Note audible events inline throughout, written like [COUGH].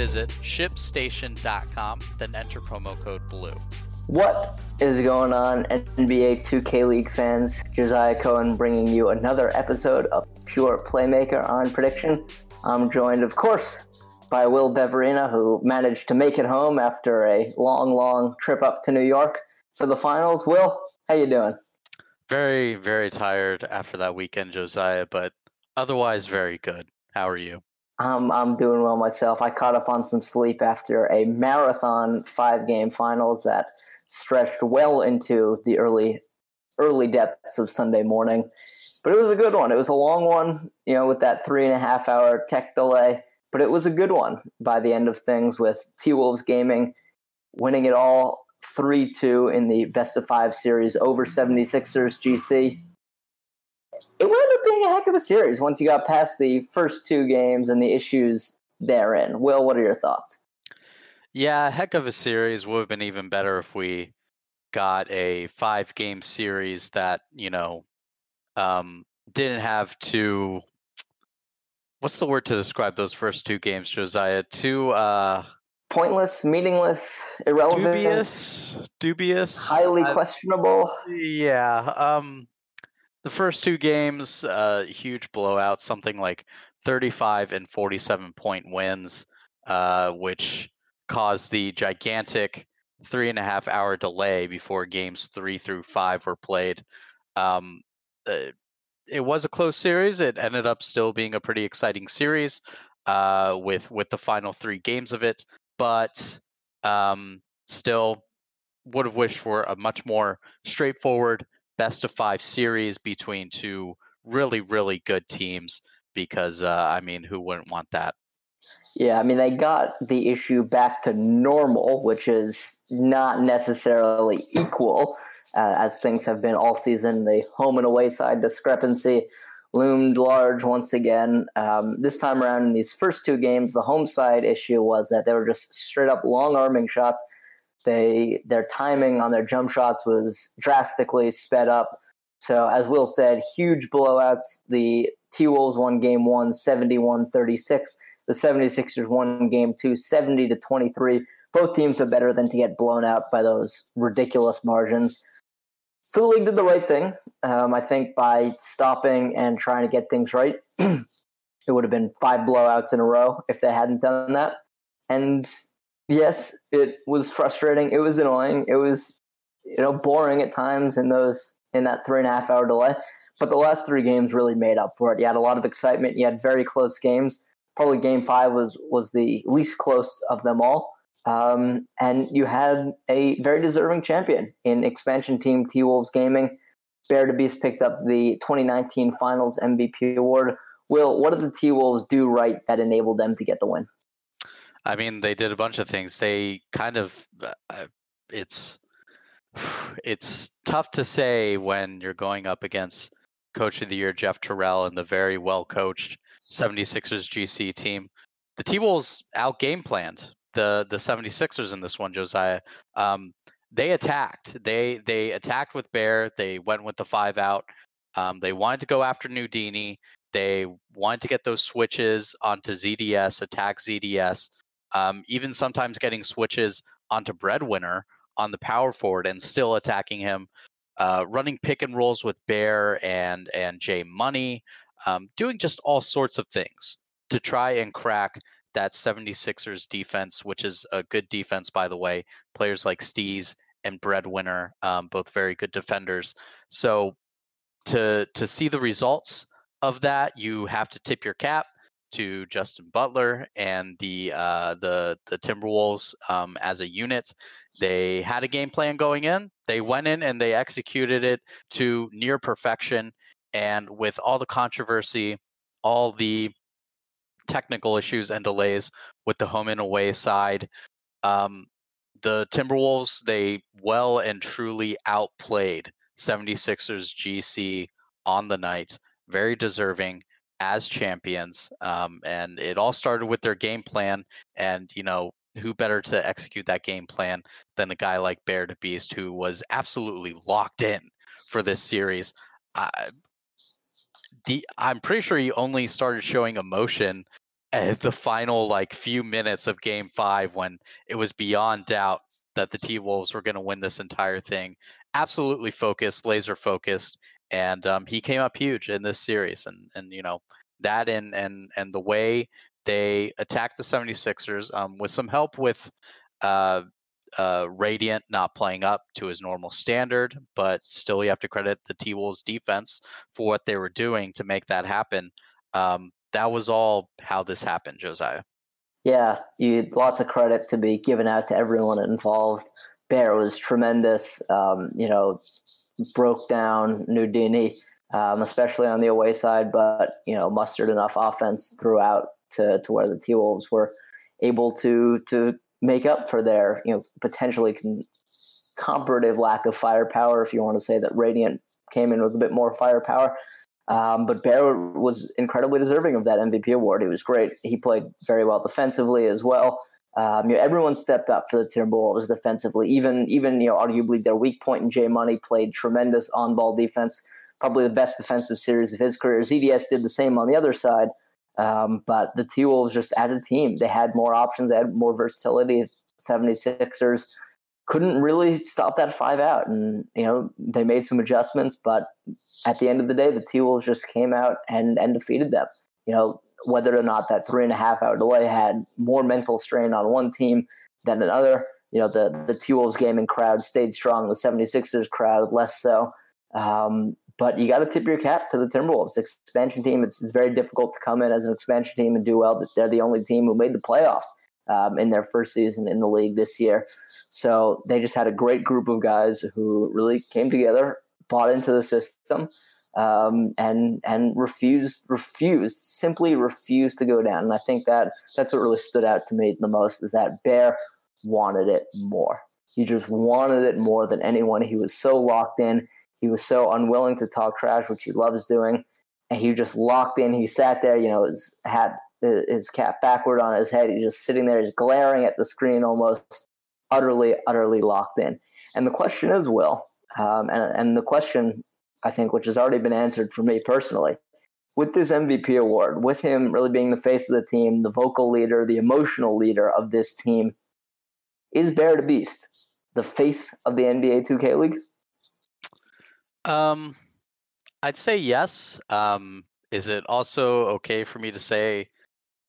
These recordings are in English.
Visit shipstation.com, then enter promo code BLUE. What is going on, NBA 2K League fans? Josiah Cohen bringing you another episode of Pure Playmaker on Prediction. I'm joined, of course, by Will Beverina, who managed to make it home after a long, long trip up to New York for the finals. Will, how you doing? Very, very tired after that weekend, Josiah, but otherwise very good. How are you? I'm doing well myself. I caught up on some sleep after a marathon five game finals that stretched well into the early early depths of Sunday morning. But it was a good one. It was a long one, you know, with that three and a half hour tech delay. But it was a good one by the end of things with T Wolves Gaming winning it all 3 2 in the best of five series over 76ers GC it wound up being a heck of a series once you got past the first two games and the issues therein. Will, what are your thoughts? Yeah, heck of a series would have been even better if we got a five game series that, you know, um, didn't have to what's the word to describe those first two games, Josiah? Two uh pointless, meaningless, irrelevant, dubious, dubious, highly uh, questionable. Yeah, um the first two games, uh, huge blowouts, something like 35 and 47 point wins, uh, which caused the gigantic three and a half hour delay before games three through five were played. Um, uh, it was a close series. It ended up still being a pretty exciting series uh, with with the final three games of it, but um, still would have wished for a much more straightforward best of five series between two really, really good teams because, uh, I mean, who wouldn't want that? Yeah, I mean, they got the issue back to normal, which is not necessarily equal uh, as things have been all season. The home and away side discrepancy loomed large once again. Um, this time around, in these first two games, the home side issue was that they were just straight up long arming shots they their timing on their jump shots was drastically sped up. So as Will said, huge blowouts. The T Wolves won game one 71-36. The 76ers won game two 70 to 23. Both teams are better than to get blown out by those ridiculous margins. So the league did the right thing, um, I think, by stopping and trying to get things right. [CLEARS THROAT] it would have been five blowouts in a row if they hadn't done that. And yes, it was frustrating. It was annoying. It was, you know, boring at times in those in that three and a half hour delay. But the last three games really made up for it. You had a lot of excitement. You had very close games. Probably game five was was the least close of them all. Um, and you had a very deserving champion in expansion team T Wolves Gaming. Bear Da Beast picked up the 2019 Finals MVP award. Will, what did the T Wolves do right that enabled them to get the win? I mean, they did a bunch of things. They kind of, uh, it's, [SIGHS] it's tough to say when you're going up against Coach of the Year Jeff Terrell and the very well coached 76ers GC team. The T Wolves out game planned the the 76ers in this one, Josiah. Um, they attacked. They they attacked with Bear. They went with the five out. Um, they wanted to go after Nudini. They wanted to get those switches onto ZDS, attack ZDS. Um, even sometimes getting switches onto Breadwinner on the power forward and still attacking him. Uh, running pick and rolls with Bear and and Jay Money, um, doing just all sorts of things to try and crack that 76ers defense, which is a good defense, by the way. Players like Steez and Breadwinner, um, both very good defenders. So to to see the results of that, you have to tip your cap to Justin Butler and the uh, the the Timberwolves um, as a unit. They had a game plan going in. They went in and they executed it to near perfection. And with all the controversy, all the technical issues and delays with the home and away side. Um, the Timberwolves, they well and truly outplayed 76ers GC on the night. Very deserving as champions. Um, and it all started with their game plan. And, you know, who better to execute that game plan than a guy like Bear Da Beast, who was absolutely locked in for this series. Uh, the I'm pretty sure he only started showing emotion at the final like few minutes of game five when it was beyond doubt that the T Wolves were going to win this entire thing. Absolutely focused, laser focused, and um, he came up huge in this series. And and you know that and and and the way they attacked the 76ers um, with some help with uh, uh, Radiant not playing up to his normal standard, but still you have to credit the T Wolves defense for what they were doing to make that happen. Um, that was all how this happened, Josiah. Yeah, you lots of credit to be given out to everyone involved. Bear was tremendous. Um, you know, broke down Nudini, um, especially on the away side, but you know, mustered enough offense throughout to to where the T Wolves were able to to make up for their you know potentially con- comparative lack of firepower. If you want to say that Radiant came in with a bit more firepower, um, but Bear was incredibly deserving of that MVP award. He was great. He played very well defensively as well. Um, you know, everyone stepped up for the Timberwolves defensively. Even even you know, arguably their weak point in Jay Money played tremendous on ball defense. Probably the best defensive series of his career. ZDS did the same on the other side. Um, but the T Wolves just as a team, they had more options, they had more versatility. 76ers couldn't really stop that five out. And, you know, they made some adjustments, but at the end of the day, the T Wolves just came out and, and defeated them. You know, whether or not that three and a half hour delay had more mental strain on one team than another. You know, the, the T Wolves gaming crowd stayed strong, the 76ers crowd less so. Um, but you got to tip your cap to the Timberwolves expansion team. It's, it's, very difficult to come in as an expansion team and do well. But they're the only team who made the playoffs um, in their first season in the league this year. So they just had a great group of guys who really came together, bought into the system, um, and and refused refused simply refused to go down. And I think that that's what really stood out to me the most is that Bear wanted it more. He just wanted it more than anyone. He was so locked in. He was so unwilling to talk trash, which he loves doing. And he just locked in. He sat there, you know, his hat his cap backward on his head. He's just sitting there, he's glaring at the screen, almost utterly, utterly locked in. And the question is, Will, um, and, and the question I think, which has already been answered for me personally, with this MVP award, with him really being the face of the team, the vocal leader, the emotional leader of this team, is Bear Da Beast the face of the NBA 2K League? Um, I'd say yes. Um, is it also okay for me to say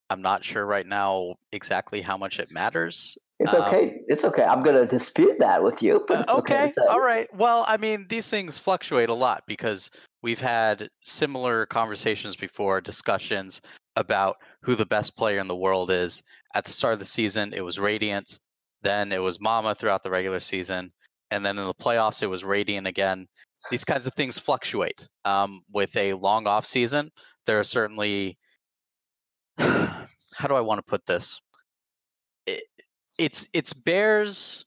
I'm not sure right now exactly how much it matters. It's okay. Um, it's okay. I'm going to dispute that with you. But okay. okay All right. Well, I mean, these things fluctuate a lot because we've had similar conversations before, discussions about who the best player in the world is. At the start of the season, it was Radiant. Then it was Mama throughout the regular season, and then in the playoffs it was Radiant again. These kinds of things fluctuate. Um, with a long off season, there are certainly [SIGHS] how do I want to put this? It, it's it's Bears.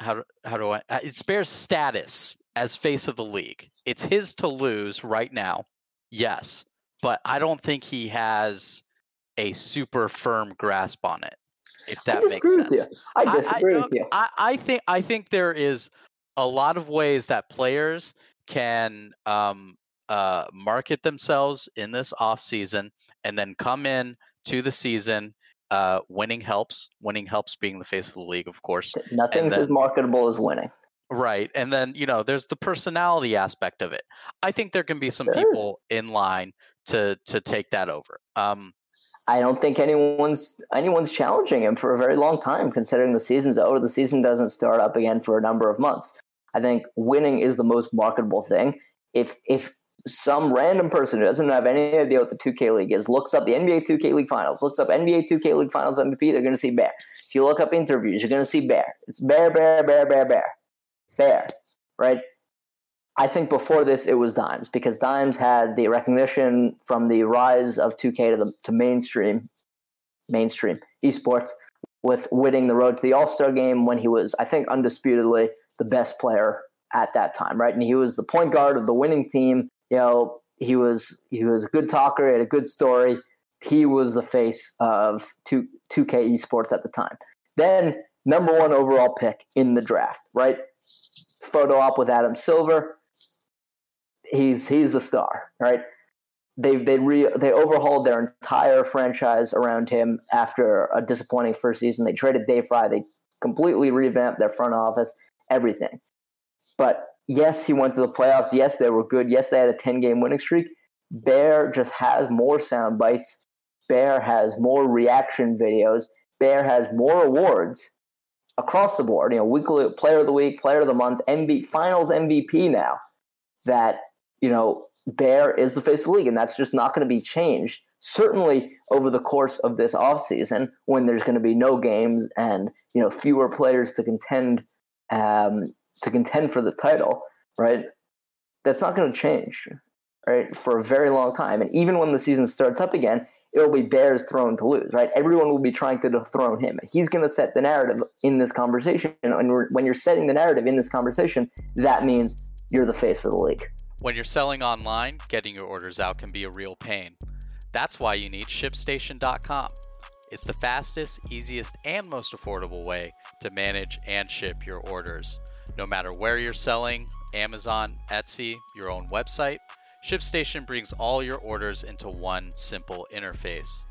How how do I? uh, It's Bears status as face of the league. It's his to lose right now. Yes, but I don't think he has a super firm grasp on it. If I that makes sense. I disagree with you. I, I think I think there is a lot of ways that players can um, uh, market themselves in this off season and then come in to the season. Uh, winning helps. Winning helps being the face of the league, of course. Nothing's then- as marketable as winning. Right. And then, you know, there's the personality aspect of it. I think there can be some There is. people in line to to take that over. Um I don't think anyone's anyone's challenging him for a very long time, considering the season's over. The season doesn't start up again for a number of months. I think winning is the most marketable thing. If if some random person who doesn't have any idea what the 2K League is looks up the NBA 2K League Finals, looks up NBA 2K League Finals MVP, they're going to see Bear. If you look up interviews, you're going to see Bear. It's Bear, Bear, Bear, Bear, Bear, Bear, right? I think before this it was Dimes because Dimes had the recognition from the rise of 2K to the to mainstream mainstream esports with winning the road to the All-Star game when he was I think undisputedly the best player at that time, right? And he was the point guard of the winning team. You know, he was he was a good talker, he had a good story. He was the face of 2 2K esports at the time. Then number 1 overall pick in the draft, right? Photo op with Adam Silver he's he's the star, right? They they re, they overhauled their entire franchise around him after a disappointing first season. They traded Dave Fry. They completely revamped their front office, everything. But yes, he went to the playoffs. Yes, they were good. Yes, they had a ten game winning streak. Bear just has more sound bites. Bear has more reaction videos. Bear has more awards across the board. You know, weekly player of the week, player of the month, MV, finals MVP now. That you know, Bear is the face of the league, and that's just not going to be changed. Certainly over the course of this offseason, when there's going to be no games and you know fewer players to contend um, to contend for the title, right? That's not going to change, right, for a very long time. And even when the season starts up again, it'll be Bears throne to lose, right? Everyone will be trying to dethrone him. He's going to set the narrative in this conversation, and when you're setting the narrative in this conversation, that means you're the face of the league. When you're selling online, getting your orders out can be a real pain. That's why you need ShipStation.com. It's the fastest, easiest, and most affordable way to manage and ship your orders. No matter where you're selling Amazon, Etsy, your own website ShipStation brings all your orders into one simple interface.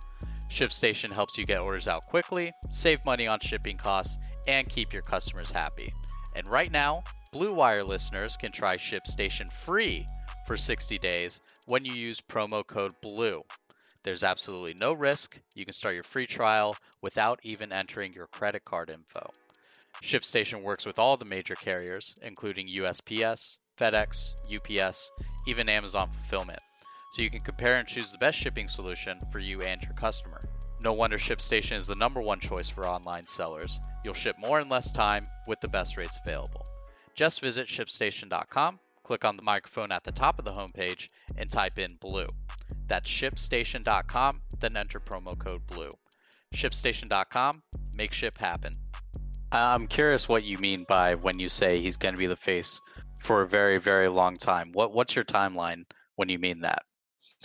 ShipStation helps you get orders out quickly, save money on shipping costs, and keep your customers happy. And right now, Blue Wire listeners can try ShipStation free for 60 days when you use promo code BLUE. There's absolutely no risk. You can start your free trial without even entering your credit card info. ShipStation works with all the major carriers, including USPS, FedEx, UPS, even Amazon Fulfillment, so you can compare and choose the best shipping solution for you and your customer. No wonder ShipStation is the number one choice for online sellers. You'll ship more in less time with the best rates available. Just visit shipstation.com, click on the microphone at the top of the homepage, and type in BLUE. That's shipstation.com, then enter promo code BLUE. Shipstation.com, make ship happen. I'm curious what you mean by when you say he's going to be the face for a very, very long time. What What's your timeline when you mean that?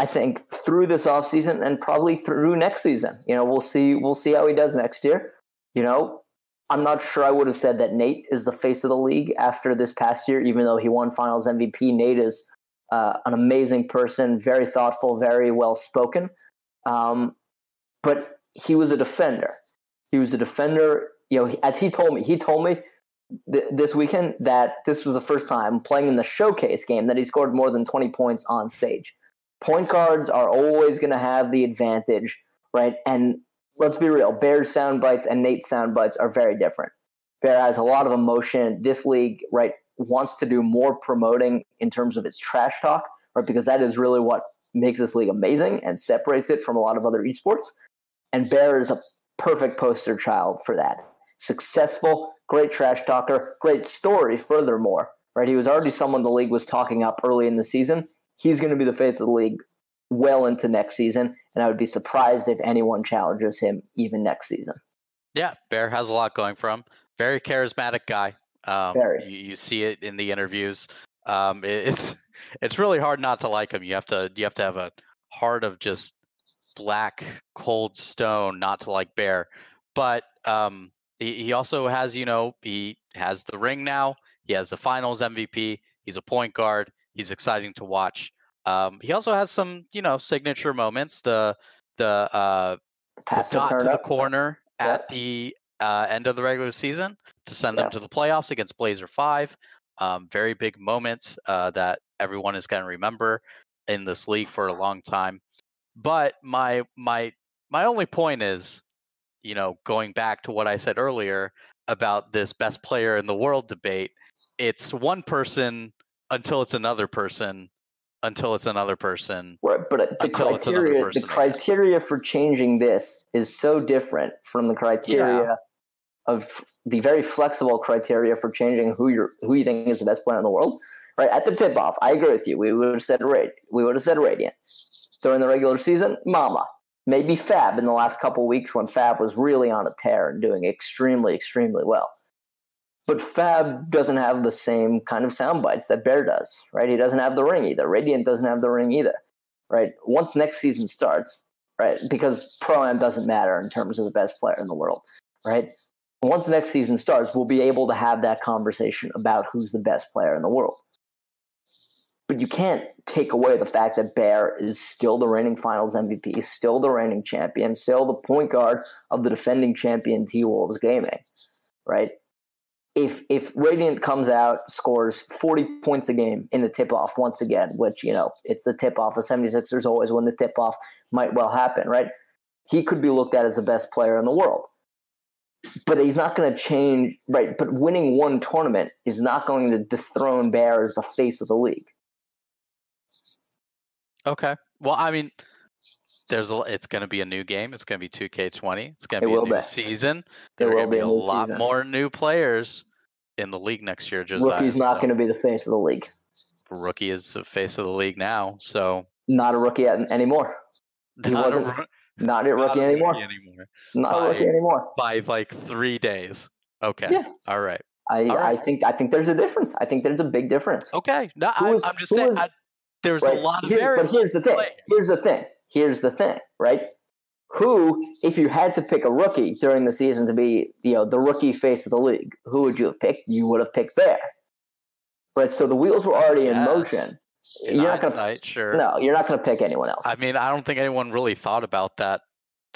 I think through this offseason and probably through next season. You know, we'll see we'll see how he does next year. You know, I'm not sure I would have said that Nate is the face of the league after this past year, even though he won finals MVP. Nate is uh, an amazing person, very thoughtful, very well spoken. Um, but he was a defender. He was a defender. You know, as he told me, he told me th- this weekend that this was the first time playing in the showcase game that he scored more than 20 points on stage. Point guards are always going to have the advantage, right? And let's be real, Bear's sound bites and Nate's sound bites are very different. Bear has a lot of emotion. This league, right, wants to do more promoting in terms of its trash talk, right? Because that is really what makes this league amazing and separates it from a lot of other esports. And Bear is a perfect poster child for that. Successful, great trash talker, great story. Furthermore, right, he was already someone the league was talking up early in the season. He's going to be the face of the league well into next season, and I would be surprised if anyone challenges him even next season. Yeah, Bear has a lot going for him. Very charismatic guy. Um, Very. You, you see it in the interviews. Um, it, it's [LAUGHS] it's really hard not to like him. You have to you have to have a heart of just black cold stone not to like Bear. But um, he, he also has you know he has the ring now. He has the Finals MVP. He's a point guard. He's exciting to watch. Um, he also has some you know signature moments. The the uh, the dot to the corner at the uh, end of the regular season to send them to the playoffs against Blazer Five. Um, very big moments uh, that everyone is going to remember in this league for a long time. But my my my only point is, you know, going back to what I said earlier about this best player in the world debate. It's one person until it's another person, until it's another person. Right, but uh, the criteria, the criteria for changing this is so different from the criteria of the very flexible criteria for changing who you who you think is the best player in the world. Right at the tip off, I agree with you. We would have said Rad- we would have said Radiant during the regular season. Mama, maybe Fab in the last couple weeks when Fab was really on a tear and doing extremely extremely well. But Fab doesn't have the same kind of sound bites that Bear does, right? He doesn't have the ring either. Radiant doesn't have the ring either right? Once next season starts, right? Because pro am doesn't matter in terms of the best player in the world, right? Once next season starts, we'll be able to have that conversation about who's the best player in the world. But you can't take away the fact that Bear is still the reigning finals MVP, still the reigning champion, still the point guard of the defending champion T Wolves gaming, right? if if Radiant comes out, scores 40 points a game in the tip off once again, which, you know, it's the tip off. The 76ers always win the tip off, might well happen, right? He could be looked at as the best player in the world. But he's not going to change, right? But winning one tournament is not going to dethrone Bear as the face of the league. Okay. Well, I mean, there's a. It's going to be a new game. It's going to be 2K20. It's going It to be a new be. season. There will going to be be a a lot season. more new players in the league next year. Josiah, Rookie's not so going to be the face of the league. Rookie is the face of the league now. So Not a rookie an- anymore. He not wasn't roo- Not a not rookie a anymore. rookie anymore. Not a By- rookie anymore. By like three days. Okay. Yeah. All right. I, All I think I think there's a difference. I think there's a big difference. Okay. No, I, I'm just saying. is- I, there's Right. a lot of Here- But here's the thing. play. Here's the thing. Here's the thing. Right? Who, if you had to pick a rookie during the season to be, you know, the rookie face of the league, who would you have picked? You would have picked Bear. Right. So the wheels were already in motion. In you're not gonna- sure. No, you're not going to pick anyone else. I mean, I don't think anyone really thought about that.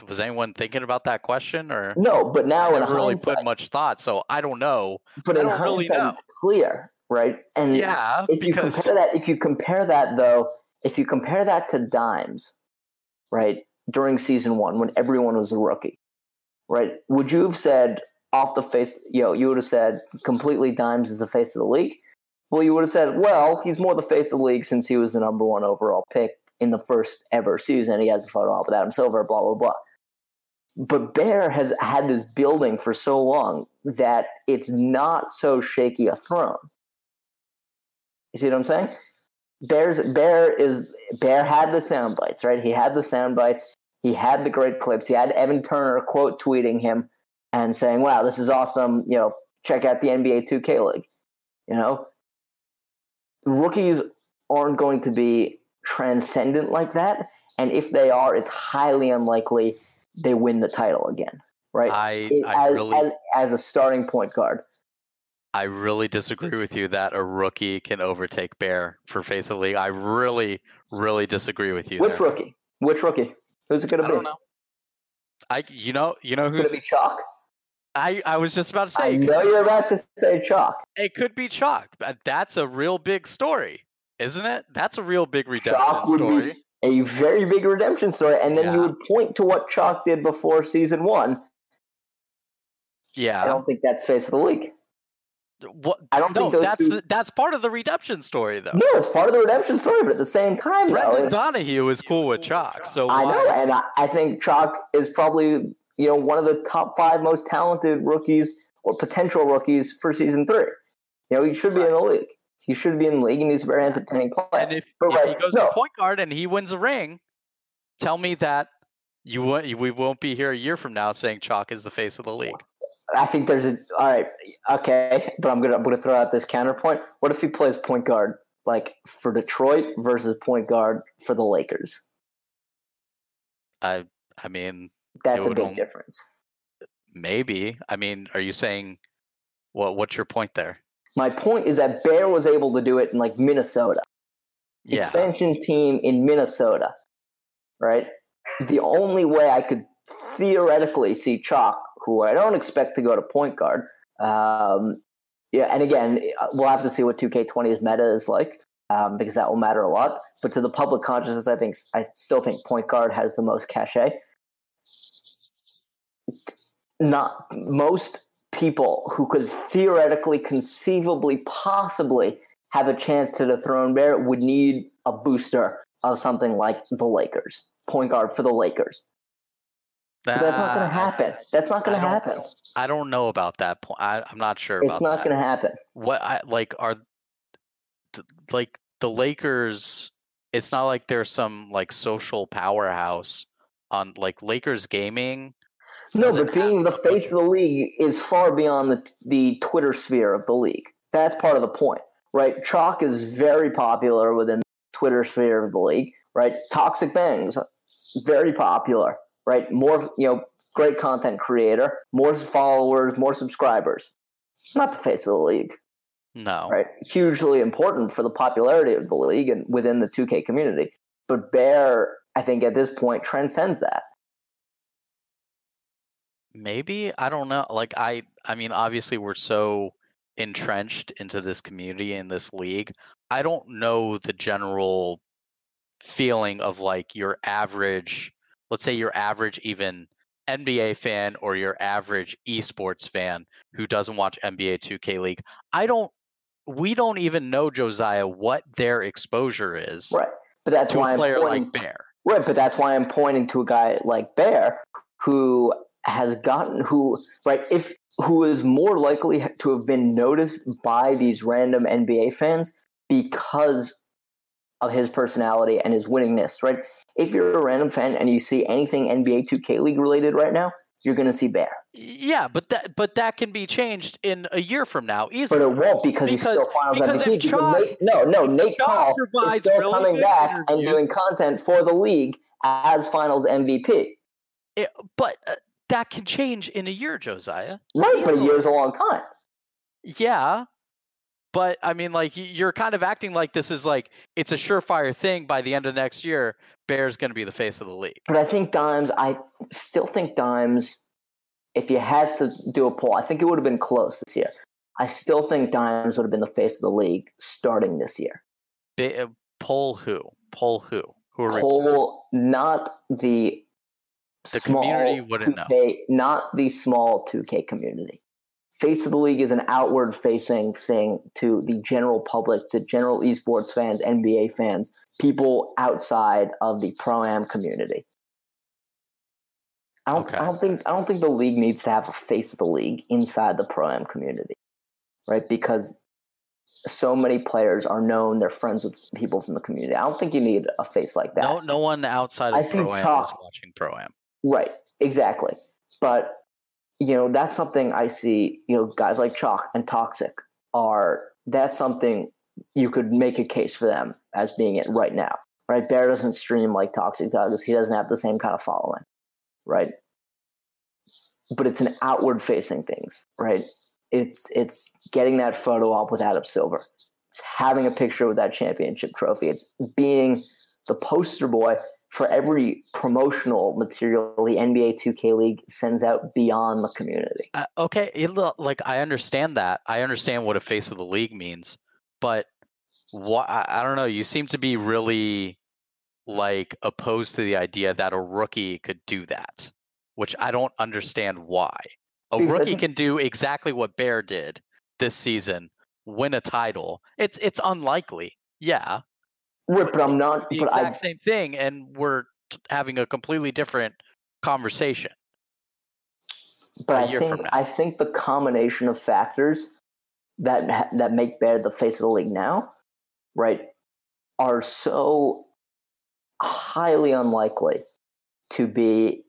Was anyone thinking about that question, or no, but now I in really hindsight, put much thought? So I don't know. but I in really hindsight, know. it's clear, right? And Yeah, if you because compare that if you compare that though if you compare that to dimes right during season one when everyone was a rookie right would you have said off the face you know you would have said completely dimes is the face of the league? Well you would have said well he's more the face of the league since he was the number one overall pick in the first ever season. He has a photo op with adam silver blah blah blah. But bear has had this building for so long that it's not so shaky a throne you see what I'm saying? Bear's Bear is Bear had the sound bites, right? He had the sound bites. He had the great clips. He had Evan Turner quote tweeting him and saying, "Wow, this is awesome! You know, check out the NBA 2K League." You know, rookies aren't going to be transcendent like that, and if they are, it's highly unlikely they win the title again, right? I, It- I as, really, as, as a starting point guard. I really disagree with you that a rookie can overtake Bear for face of the league. I really, really disagree with you. Which there. rookie? Which rookie? Who's it going I to be? don't know. I, you know, you know who's it who's. be Chalk? I, I was just about to say. it know you're about to say Chalk. It could be Chalk. but That's a real big story, isn't it? That's a real big redemption Chalk would story. be a very big redemption story, and then you would point to what Chalk did before season one. Yeah, I don't think that's face of the league. What? I don't No, think those that's two. the, that's part of the redemption story, though. no, it's part of the redemption story, but at the same time, Brendan it's- Donahue is cool with Chalk, so I why? know, and I, I think Chalk is probably you know, one of the top five most talented rookies or potential rookies for season three. You know, he should be in the league. He should be in the league, and he's a very entertaining player. And if, if right, he goes no. to point guard and he wins a ring, tell me that you won't, we won't be here a year from now saying Chalk is the face of the league. I think there's a all right, okay, but I'm gonna I'm gonna throw out this counterpoint. What if he plays point guard like for Detroit versus point guard for the Lakers? I I mean, That's a big only- difference. maybe. I mean, are you saying what? What's your point there? My point is that Bear was able to do it in like Minnesota, Yeah, expansion team in Minnesota, right? The only way I could theoretically see Chalk, who I don't expect to go to point guard, um, yeah, and again, we'll have to see what 2K20's meta is like um, because that will matter a lot. But to the public consciousness, I think I still think point guard has the most cachet. Not most people who could theoretically, conceivably, possibly have a chance to dethrone Bear would need a booster of something like the Lakers, point guard for the Lakers. But that's not going to happen. That's not going to happen. I don't know about that point. I, I'm not sure about It's not going to happen. what I like are like the Lakers. It's not like there's some like social powerhouse on like Lakers gaming. No, but being the face of the league is far beyond the the Twitter sphere of the league. That's part of the point, right? Chalk is very popular within the Twitter sphere of the league, right? Toxic Bangs, very popular, right? More, you know, great content creator, more followers, more subscribers. Not the face of the league, No, right? Hugely important for the popularity of the league and within the 2K community. But Bear, I think at this point transcends that. maybe I don't know. Like I, I mean, obviously we're so entrenched into this community in this league. I don't know the general feeling of like your average, let's say your average even NBA fan or your average esports fan who doesn't watch NBA 2K League. I don't we don't even know Josiah what their exposure is Right. But that's why a I'm pointing, like Bear. Right, but that's why I'm pointing to a guy like Bear who has gotten who right if who is more likely to have been noticed by these random NBA fans because of his personality and his winningness, right? If you're a random fan and you see anything NBA 2K League related right now, you're going to see Bear. Yeah, but that but that can be changed in a year from now But easily. it won't because, he's Because- still finals because MVP. Chalk- Nate, no, no, Nate Call is still coming back and doing content for the league as finals MVP. It- but uh, that can change in a year, Josiah. Right, but a year's a long time. Yeah. But I mean, like you're kind of acting like this is like it's a surefire thing. By the end of next year, Bear's going to be the face of the league. But I think Dimes, I still think Dimes, if you had to do a poll, I think it would have been close this year. I still think Dimes would have been the face of the league starting this year. Ba- uh, poll who? Poll who? Who are? Poll, not the The small community wouldn't 2K, not the small 2K community. Face of the league is an outward facing thing to the general public, to general esports fans, NBA fans, people outside of the pro am community. I don't, Okay. I don't think I don't think the league needs to have a face of the league inside the pro am community, right? Because so many players are known, they're friends with people from the community. I don't think you need a face like that. No, no one outside of Pro Am is watching Pro Am. Right, exactly. But you know, that's something I see. You know, guys like Chalk and Toxic are. That's something you could make a case for them as being it right now. Right, Bear doesn't stream like Toxic does. He doesn't have the same kind of following. Right, but it's an outward facing things. Right, it's it's getting that photo up with Adam Silver. It's having a picture with that championship trophy. It's being the poster boy for every promotional material the NBA 2K League sends out beyond the community. Uh, okay, it, like I understand that. I understand what a face of the league means, but what I, I don't know. You seem to be really like opposed to the idea that a rookie could do that, which I don't understand why. A Because rookie think- can do exactly what Bear did this season, win a title. It's it's unlikely, yeah, Right, but I'm not. the But I, exact same thing, and we're having a completely different conversation. but I think. I think the combination of factors that that make Bear the face of the league now, right, are so highly unlikely to be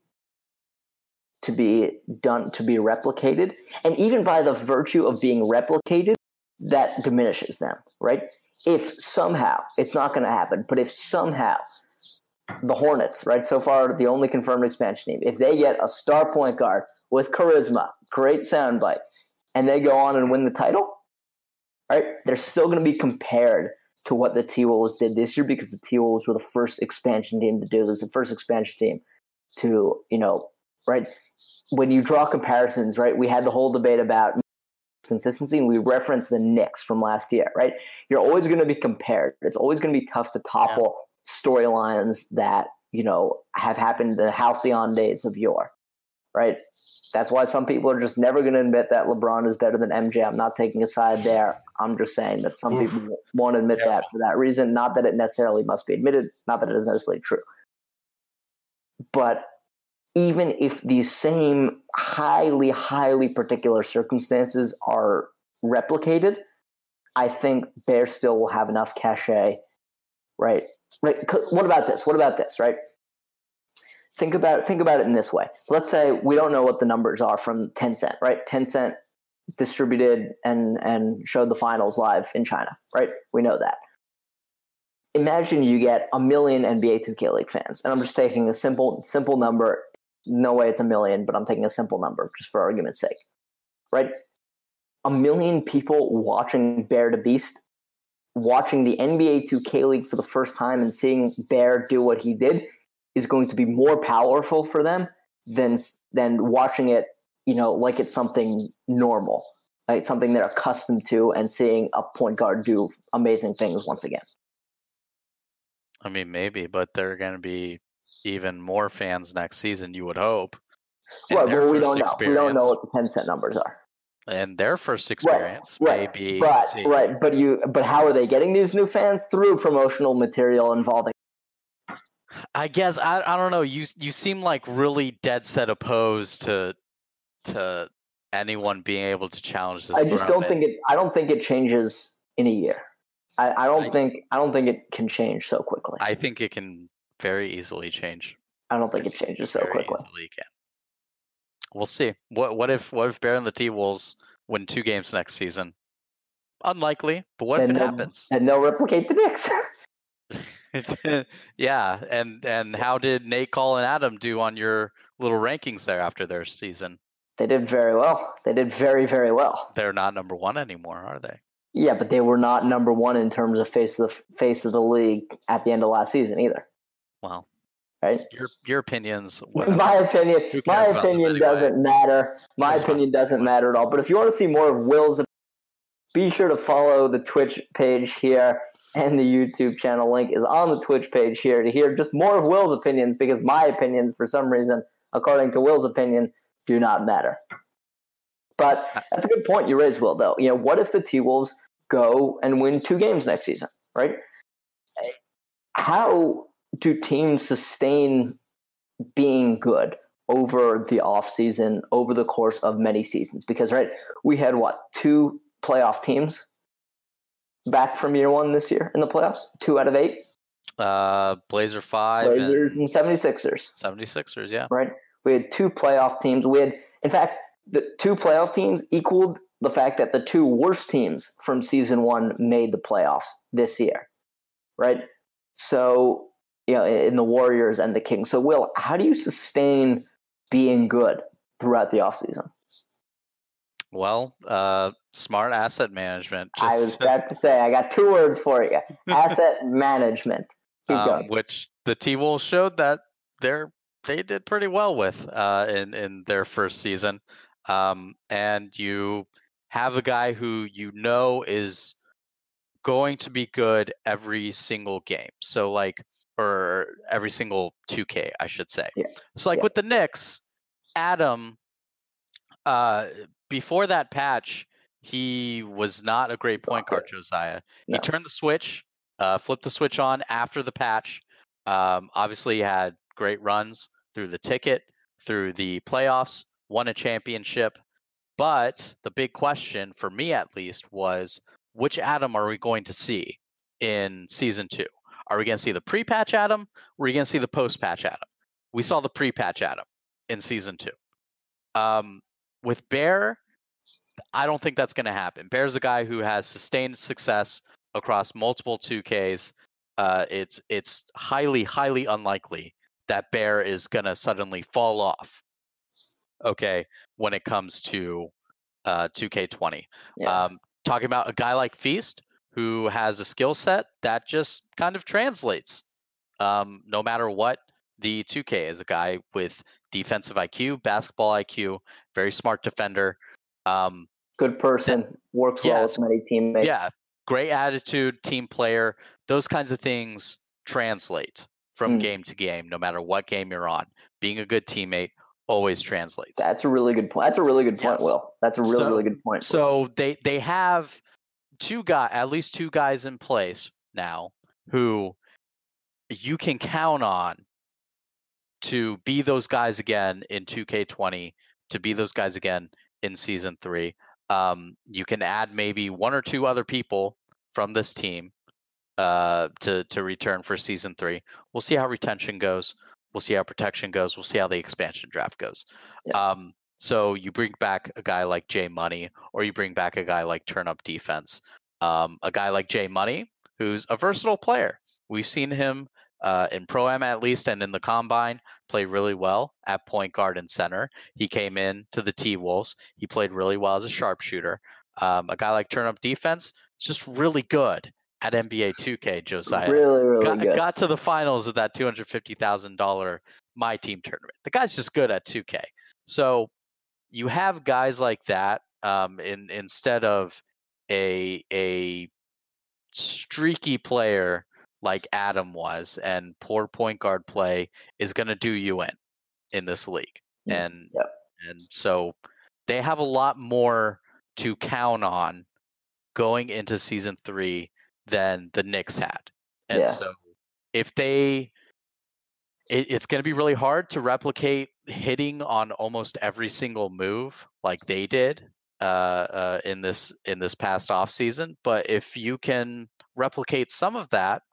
to be done to be replicated and even by the virtue of being replicated that diminishes them right if somehow it's not going to happen but if somehow the hornets right so far the only confirmed expansion team if they get a star point guard with charisma great sound bites and they go on and win the title right they're still going to be compared to what the T-Wolves did this year because the T-Wolves were the first expansion team to do this, the first expansion team to, you know, right? When you draw comparisons, right, we had the whole debate about consistency and we referenced the Knicks from last year, right? You're always going to be compared. It's always going to be tough to topple storylines that, you know, have happened the halcyon days of yore, right? That's why some people are just never going to admit that LeBron is better than MJ. I'm not taking a side there. I'm just saying that some Oof. people won't admit Yeah. that for that reason. Not that it necessarily must be admitted, not that it is necessarily true. But even if these same highly, highly particular circumstances are replicated, I think Bear still will have enough cachet, right? Right. What about this? What about this? Right. Think about think about it in this way. Let's say we don't know what the numbers are from Tencent, right? Tencent distributed and and showed the finals live in China, right? We know that. Imagine you get a million NBA 2K League fans, and I'm just taking a simple simple number. No way it's a million, but I'm taking a simple number just for argument's sake, right? A million people watching Bear Da Beast, watching the NBA 2K League for the first time and seeing Bear do what he did is going to be more powerful for them than than watching it you know, like it's something normal, like something they're accustomed to, and seeing a point guard do amazing things once again. I mean, maybe, but they're going to be even more fans next season. You would hope. Right, their well, we don't know. We don't know what the Tencent numbers are. And their first experience right, may be But seeing- right, but you, but how are they getting these new fans through promotional material involving? I guess I I don't know. You you seem like really dead set opposed to to anyone being able to challenge this. I just don't think it. I don't think it changes in a year. I, I don't I- think. I don't think it can change so quickly. I think it can very easily change. I don't think it changes so quickly. Can. We'll see. What what if what if Bear and the T Wolves win two games next season? Unlikely, but what Then if it happens? And they'll replicate the Knicks. [LAUGHS] yeah, and and how did Nate, Call, and Adam do on your little rankings there after their season? they did very well. They did very very well. They're not number one anymore, are they? Yeah, but they were not number one in terms of face of the face of the league at the end of last season either. Well, Right? your your opinions. [LAUGHS] whatever. My opinion, my cares about them opinion anyway? doesn't matter. My opinion doesn't anyway. matter at all. But if you want to see more of Will's, opinions, be sure to follow the Twitch page here, and the YouTube channel link is on the Twitch page here to hear just more of Will's opinions because my opinions, for some reason, according to Will's opinion, do not matter. But uh, that's a good point you raised, Will. Though you know, what if the T Wolves go and win two games next season? Right? Eh, how do teams sustain being good over the off season, over the course of many seasons? Because right, we had what two playoff teams back from year one this year in the playoffs, two out of eight, Uh, Blazer five Blazers and and 76ers. 76ers, yeah. right? We had two playoff teams. We had, in fact, the two playoff teams equaled the fact that the two worst teams from season one made the playoffs this year, right? So, you know, in the Warriors and the Kings. So, Will, how do you sustain being good throughout the offseason? Well, uh, smart asset management. Just... I was about to say, I got two words for you [LAUGHS] asset management. Keep um, going. which the T Wolves showed that they're they did pretty well with uh, in in their first season. Um, and you have a guy who you know is going to be good every single game. So like or every single 2K, I should say. Yeah. So like Yeah. with the Knicks, Adam uh before that patch, he was not a great point guard, Josiah. No. He turned the switch, uh, flipped the switch on after the patch. Um, obviously, he had great runs through the ticket, through the playoffs, won a championship. But the big question for me, at least, was which Adam are we going to see in season two? Are we going to see the pre-patch Adam? Or are we going to see the post-patch Adam? We saw the pre-patch Adam in season two. Um, with Bear, I don't think that's going to happen. Bear's a guy who has sustained success across multiple 2Ks. Uh, it's it's highly highly unlikely that Bear is going to suddenly fall off. Okay, when it comes to uh, 2K20, yeah. um, talking about a guy like Feast who has a skill set that just kind of translates, um, no matter what the 2K is. A guy with defensive IQ, basketball IQ, very smart defender. Um, Good person, works well with many teammates. Yeah, great attitude, team player. Those kinds of things translate from mm. game to game, no matter what game you're on. Being a good teammate always translates. That's a really good point. That's a really good point, yes. Will. That's a really, so, really good point. So they they have two guy at least two guys in place now who you can count on to be those guys again in 2K20, to be those guys again in season three. Um, you can add maybe one or two other people from this team uh, to to return for season three. We'll see how retention goes. We'll see how protection goes. We'll see how the expansion draft goes. Yeah. Um, so you bring back a guy like Jay Money, or you bring back a guy like Turn Up Defense, um, a guy like Jay Money, who's a versatile player. We've seen him uh, in Pro Am at least and in the Combine play really well at point guard and center. He came in to the T Wolves. He played really well as a sharpshooter. Um, a guy like Turn Up Defense is just really good at NBA 2K, Josiah. Really, really got, good. Got to the finals of that $250,000 My Team tournament. The guy's just good at 2K. So you have guys like that um, in, instead of a a streaky player like Adam was, and poor point guard play is going to do you in in this league, mm, and yep. and so they have a lot more to count on going into season three than the Knicks had, and yeah. so if they it, it's going to be really hard to replicate hitting on almost every single move like they did uh, uh, in this in this past off season. But if you can replicate some of that,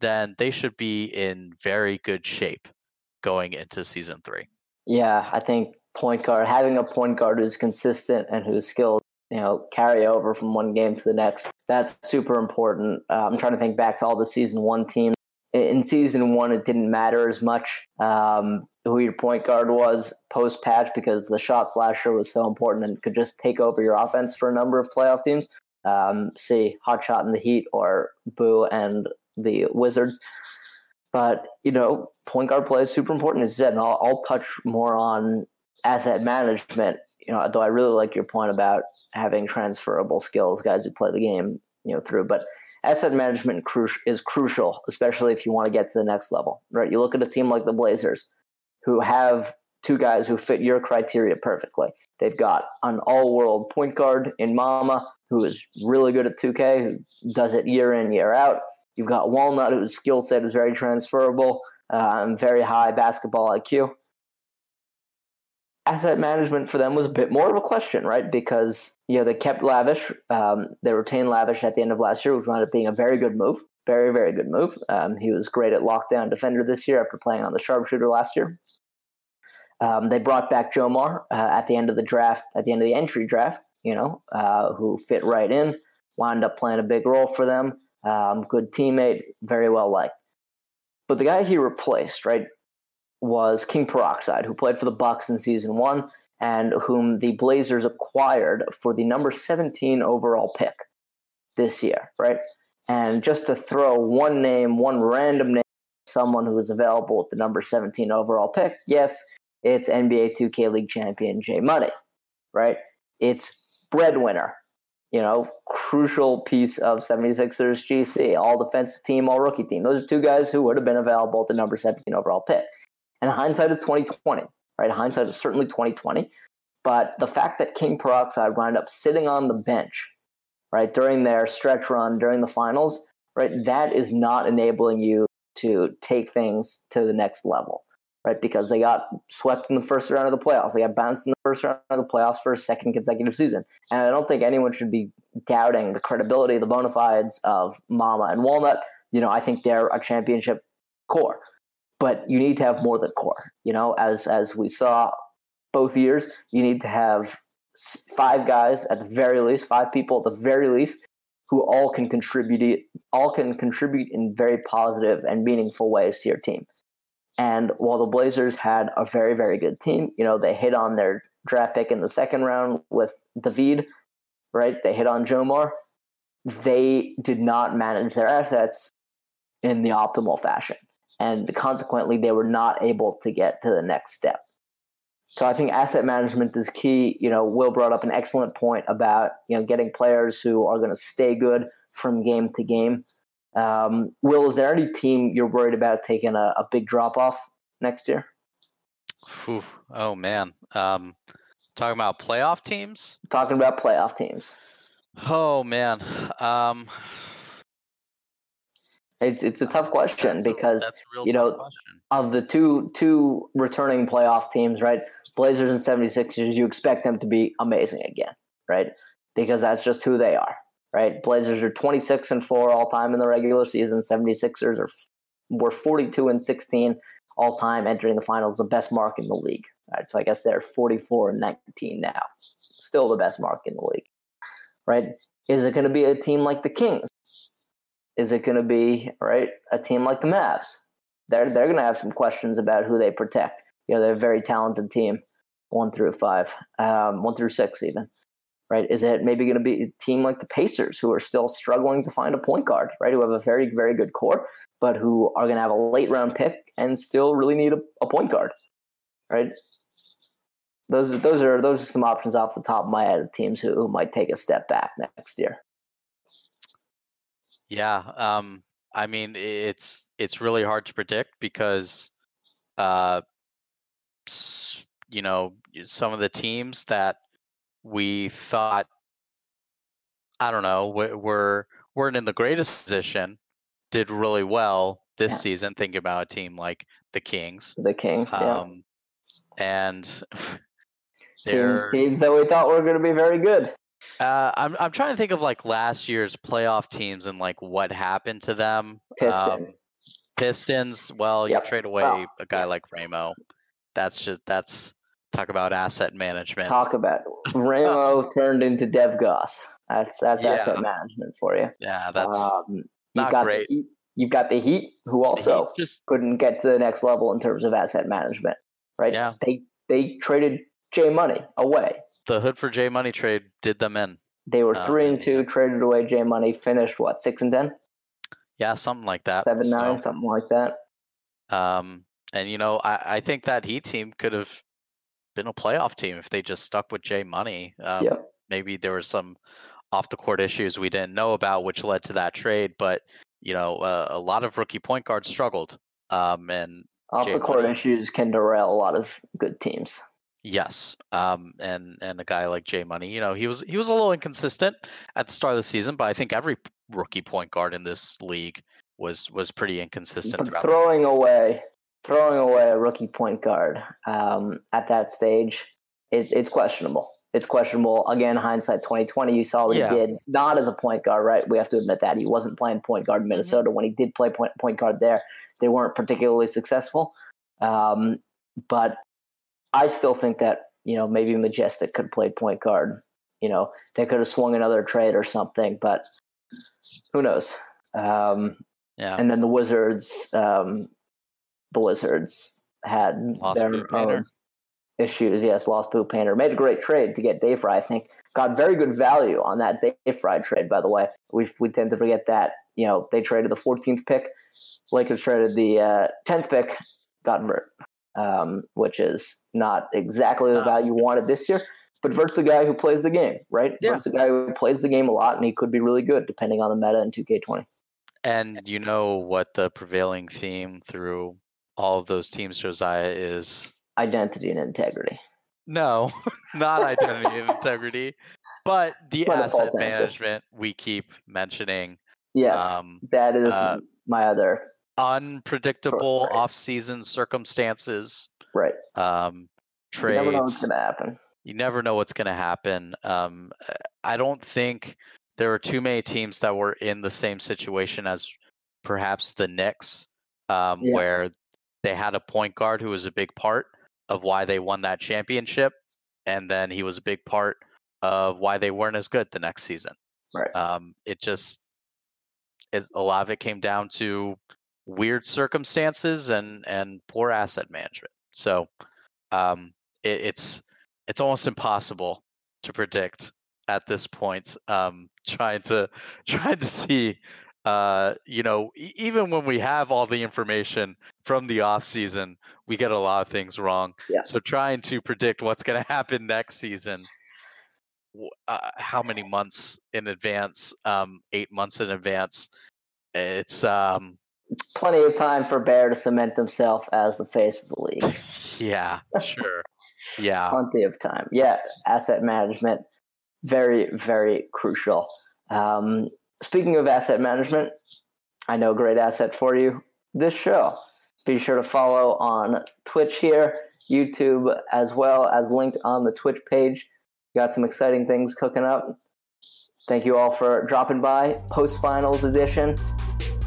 then they should be in very good shape going into season three. Yeah, I think point guard having a point guard who's consistent and who's skilled, you know carry over from one game to the next that's super important. Uh, I'm trying to think back to all the season one teams. In season one, it didn't matter as much um, who your point guard was post patch because the shot slasher was so important and could just take over your offense for a number of playoff teams. Um, see Hotshot in the Heat or Boo and the Wizards. But you know, point guard play is super important, as you said, and I'll, I'll touch more on asset management. You know, though I really like your point about having transferable skills, guys who play the game, you know, through. But asset management cru- is crucial, especially if you want to get to the next level, right? You look at a team like the Blazers, who have two guys who fit your criteria perfectly. They've got an all-world point guard in Mama, who is really good at 2K, who does it year in year out. You've got Walnut, whose skill set is very transferable, um, very high basketball IQ. Asset management for them was a bit more of a question, right? Because you know they kept Lavish, um, they retained Lavish at the end of last year, which wound up being a very good move, very very good move. Um, he was great at lockdown defender this year after playing on the sharpshooter last year. Um, they brought back Jomar uh, at the end of the draft, at the end of the entry draft, you know, uh, who fit right in, wound up playing a big role for them um, good teammate, very well liked. But the guy he replaced, right, was King Peroxide, who played for the Bucks in season one and whom the Blazers acquired for the number 17 overall pick this year, right? And just to throw one name, one random name, someone who is available at the number 17 overall pick, yes, it's NBA 2K League champion Jay Money, right? It's breadwinner, you know, crucial piece of 76ers GC, all defensive team, all rookie team. Those are two guys who would have been available at the number 17 overall pick. And hindsight is 2020, right? Hindsight is certainly 2020. But the fact that King Peroxide wound up sitting on the bench, right, during their stretch run, during the finals, right, that is not enabling you to take things to the next level. right? Because they got swept in the first round of the playoffs. They got bounced in the first round of the playoffs for a second consecutive season. And I don't think anyone should be doubting the credibility, the bona fides of Mama and Walnut. You know, I think they're a championship core, but you need to have more than core. You know, as as we saw both years, you need to have five guys at the very least, five people at the very least, who all can contribute all can contribute in very positive and meaningful ways to your team. And while the Blazers had a very, very good team, you know, they hit on their draft pick in the second round with David, right? They hit on Jomar. They did not manage their assets in the optimal fashion. And consequently, they were not able to get to the next step. So I think asset management is key. You know, Will brought up an excellent point about, you know, getting players who are going to stay good from game to game. Um, Will, is there any team you're worried about taking a, a big drop off next year? Oh man, um, talking about playoff teams. Talking about playoff teams. Oh man, um, it's it's a tough question that's because a you know, question. of the two two returning playoff teams, right? Blazers and 76ers, you expect them to be amazing again, right? Because that's just who they are, right? Blazers are 26 and 4 all time in the regular season. 76ers are were 42 and 16 all time entering the finals, the best mark in the league. Right? So I guess they're 44 and 19 now. Still the best mark in the league. Right? Is it going to be a team like the Kings? Is it going to be, right, a team like the Mavs? They're they're going to have some questions about who they protect. You know they're a very talented team one through five um, one through six even right? Is it maybe going to be a team like the pacers who are still struggling to find a point guard right who have a very very good core but who are going to have a late round pick and still really need a, a point guard right? Those those are those are some options off the top of my head of teams who, who might take a step back next year Yeah, um, I mean it's it's really hard to predict because, uh, you know, some of the teams that we thought, I don't know, were were weren't in the greatest position, did really well this Yeah. season. Thinking about a team like the Kings, the kings yeah um, and [LAUGHS] teams teams that we thought were going to be very good Uh, I'm I'm trying to think of like last year's playoff teams and like what happened to them. Um, pistons Pistons. Well, Yep. you trade away Well, a guy like Ramo. That's just that's talk about asset management. talk about. Ramo [LAUGHS] turned into Dev Goss. That's that's asset management for you. yeah, that's um, not got great. The heat, you've got the Heat, who also just couldn't get to the next level in terms of asset management. Right? Yeah. They they traded J Money away. The Hood for J Money trade did them in. They were Oh, three and two, traded away J Money, finished what six and ten, Yeah, something like that. seven So, nine, something like that. Um, and you know, I I think that Heat team could have been a playoff team if they just stuck with J Money. Um, Yep. maybe there were some off the court issues we didn't know about which led to that trade but you know uh, a lot of rookie point guards struggled um and Off J the court Money. issues can derail a lot of good teams. Yes um and and a guy like Jay Money you know he was he was a little inconsistent at the start of the season but I think every rookie point guard in this league was was pretty inconsistent But throughout the throwing away throwing away a rookie point guard um, at that stage, it, it's questionable. It's questionable. Again, hindsight twenty twenty. You saw what Yeah. he did, not as a point guard, right? We have to admit that he wasn't playing point guard in Minnesota. When he did play point point guard there, they weren't particularly successful. Um, but I still think that you know maybe Majestic could play point guard. You know they could have swung another trade or something, but who knows? Um, yeah and then the Wizards, um, the Wizards had Lost their own issues. Yes, lost Boot Painter made a great trade to get Dave Fry. I think got very good value on that Dave Fry trade. By the way, we we tend to forget that you know they traded the 14th pick, Lakers traded the uh, 10th pick, got Vert, um, which is not exactly the value you wanted this year. But Vert's a guy who plays the game, right? Yeah. Vert's a guy who plays the game a lot, and he could be really good depending on the meta in 2K20. and you know what the prevailing theme through all of those teams Josiah is Identity and integrity. No, [LAUGHS] not identity and integrity, but the My asset default answer. management we keep mentioning. Yes, Um, that is uh, my other unpredictable Right. off-season circumstances. Right. Um, You trades. never know what's going to happen. you never know what's going to happen. Um, I don't think there are too many teams that were in the same situation as perhaps the Knicks, um, Yeah. where they had a point guard who was a big part of why they won that championship, and then he was a big part of why they weren't as good the next season. Right. Um, it just is a lot of it came down to weird circumstances and and poor asset management. So um, it, it's it's almost impossible to predict at this point. Um, [LAUGHS] trying to trying to see, uh, you know, even when we have all the information from the off season, we get a lot of things wrong. Yeah. So trying to predict what's going [LAUGHS] to happen next season. Uh, how many months in advance? Um, eight months in advance. It's um, Plenty of time for Bear to cement himself as the face of the league. yeah, sure, yeah. Plenty of time. Yeah, asset management, very, very crucial. Um, speaking of asset management, I know a great asset for you this show. Be sure to follow on Twitch here, YouTube, as well as linked on the Twitch page. Got some exciting things cooking up. Thank you all for dropping by. Post finals edition.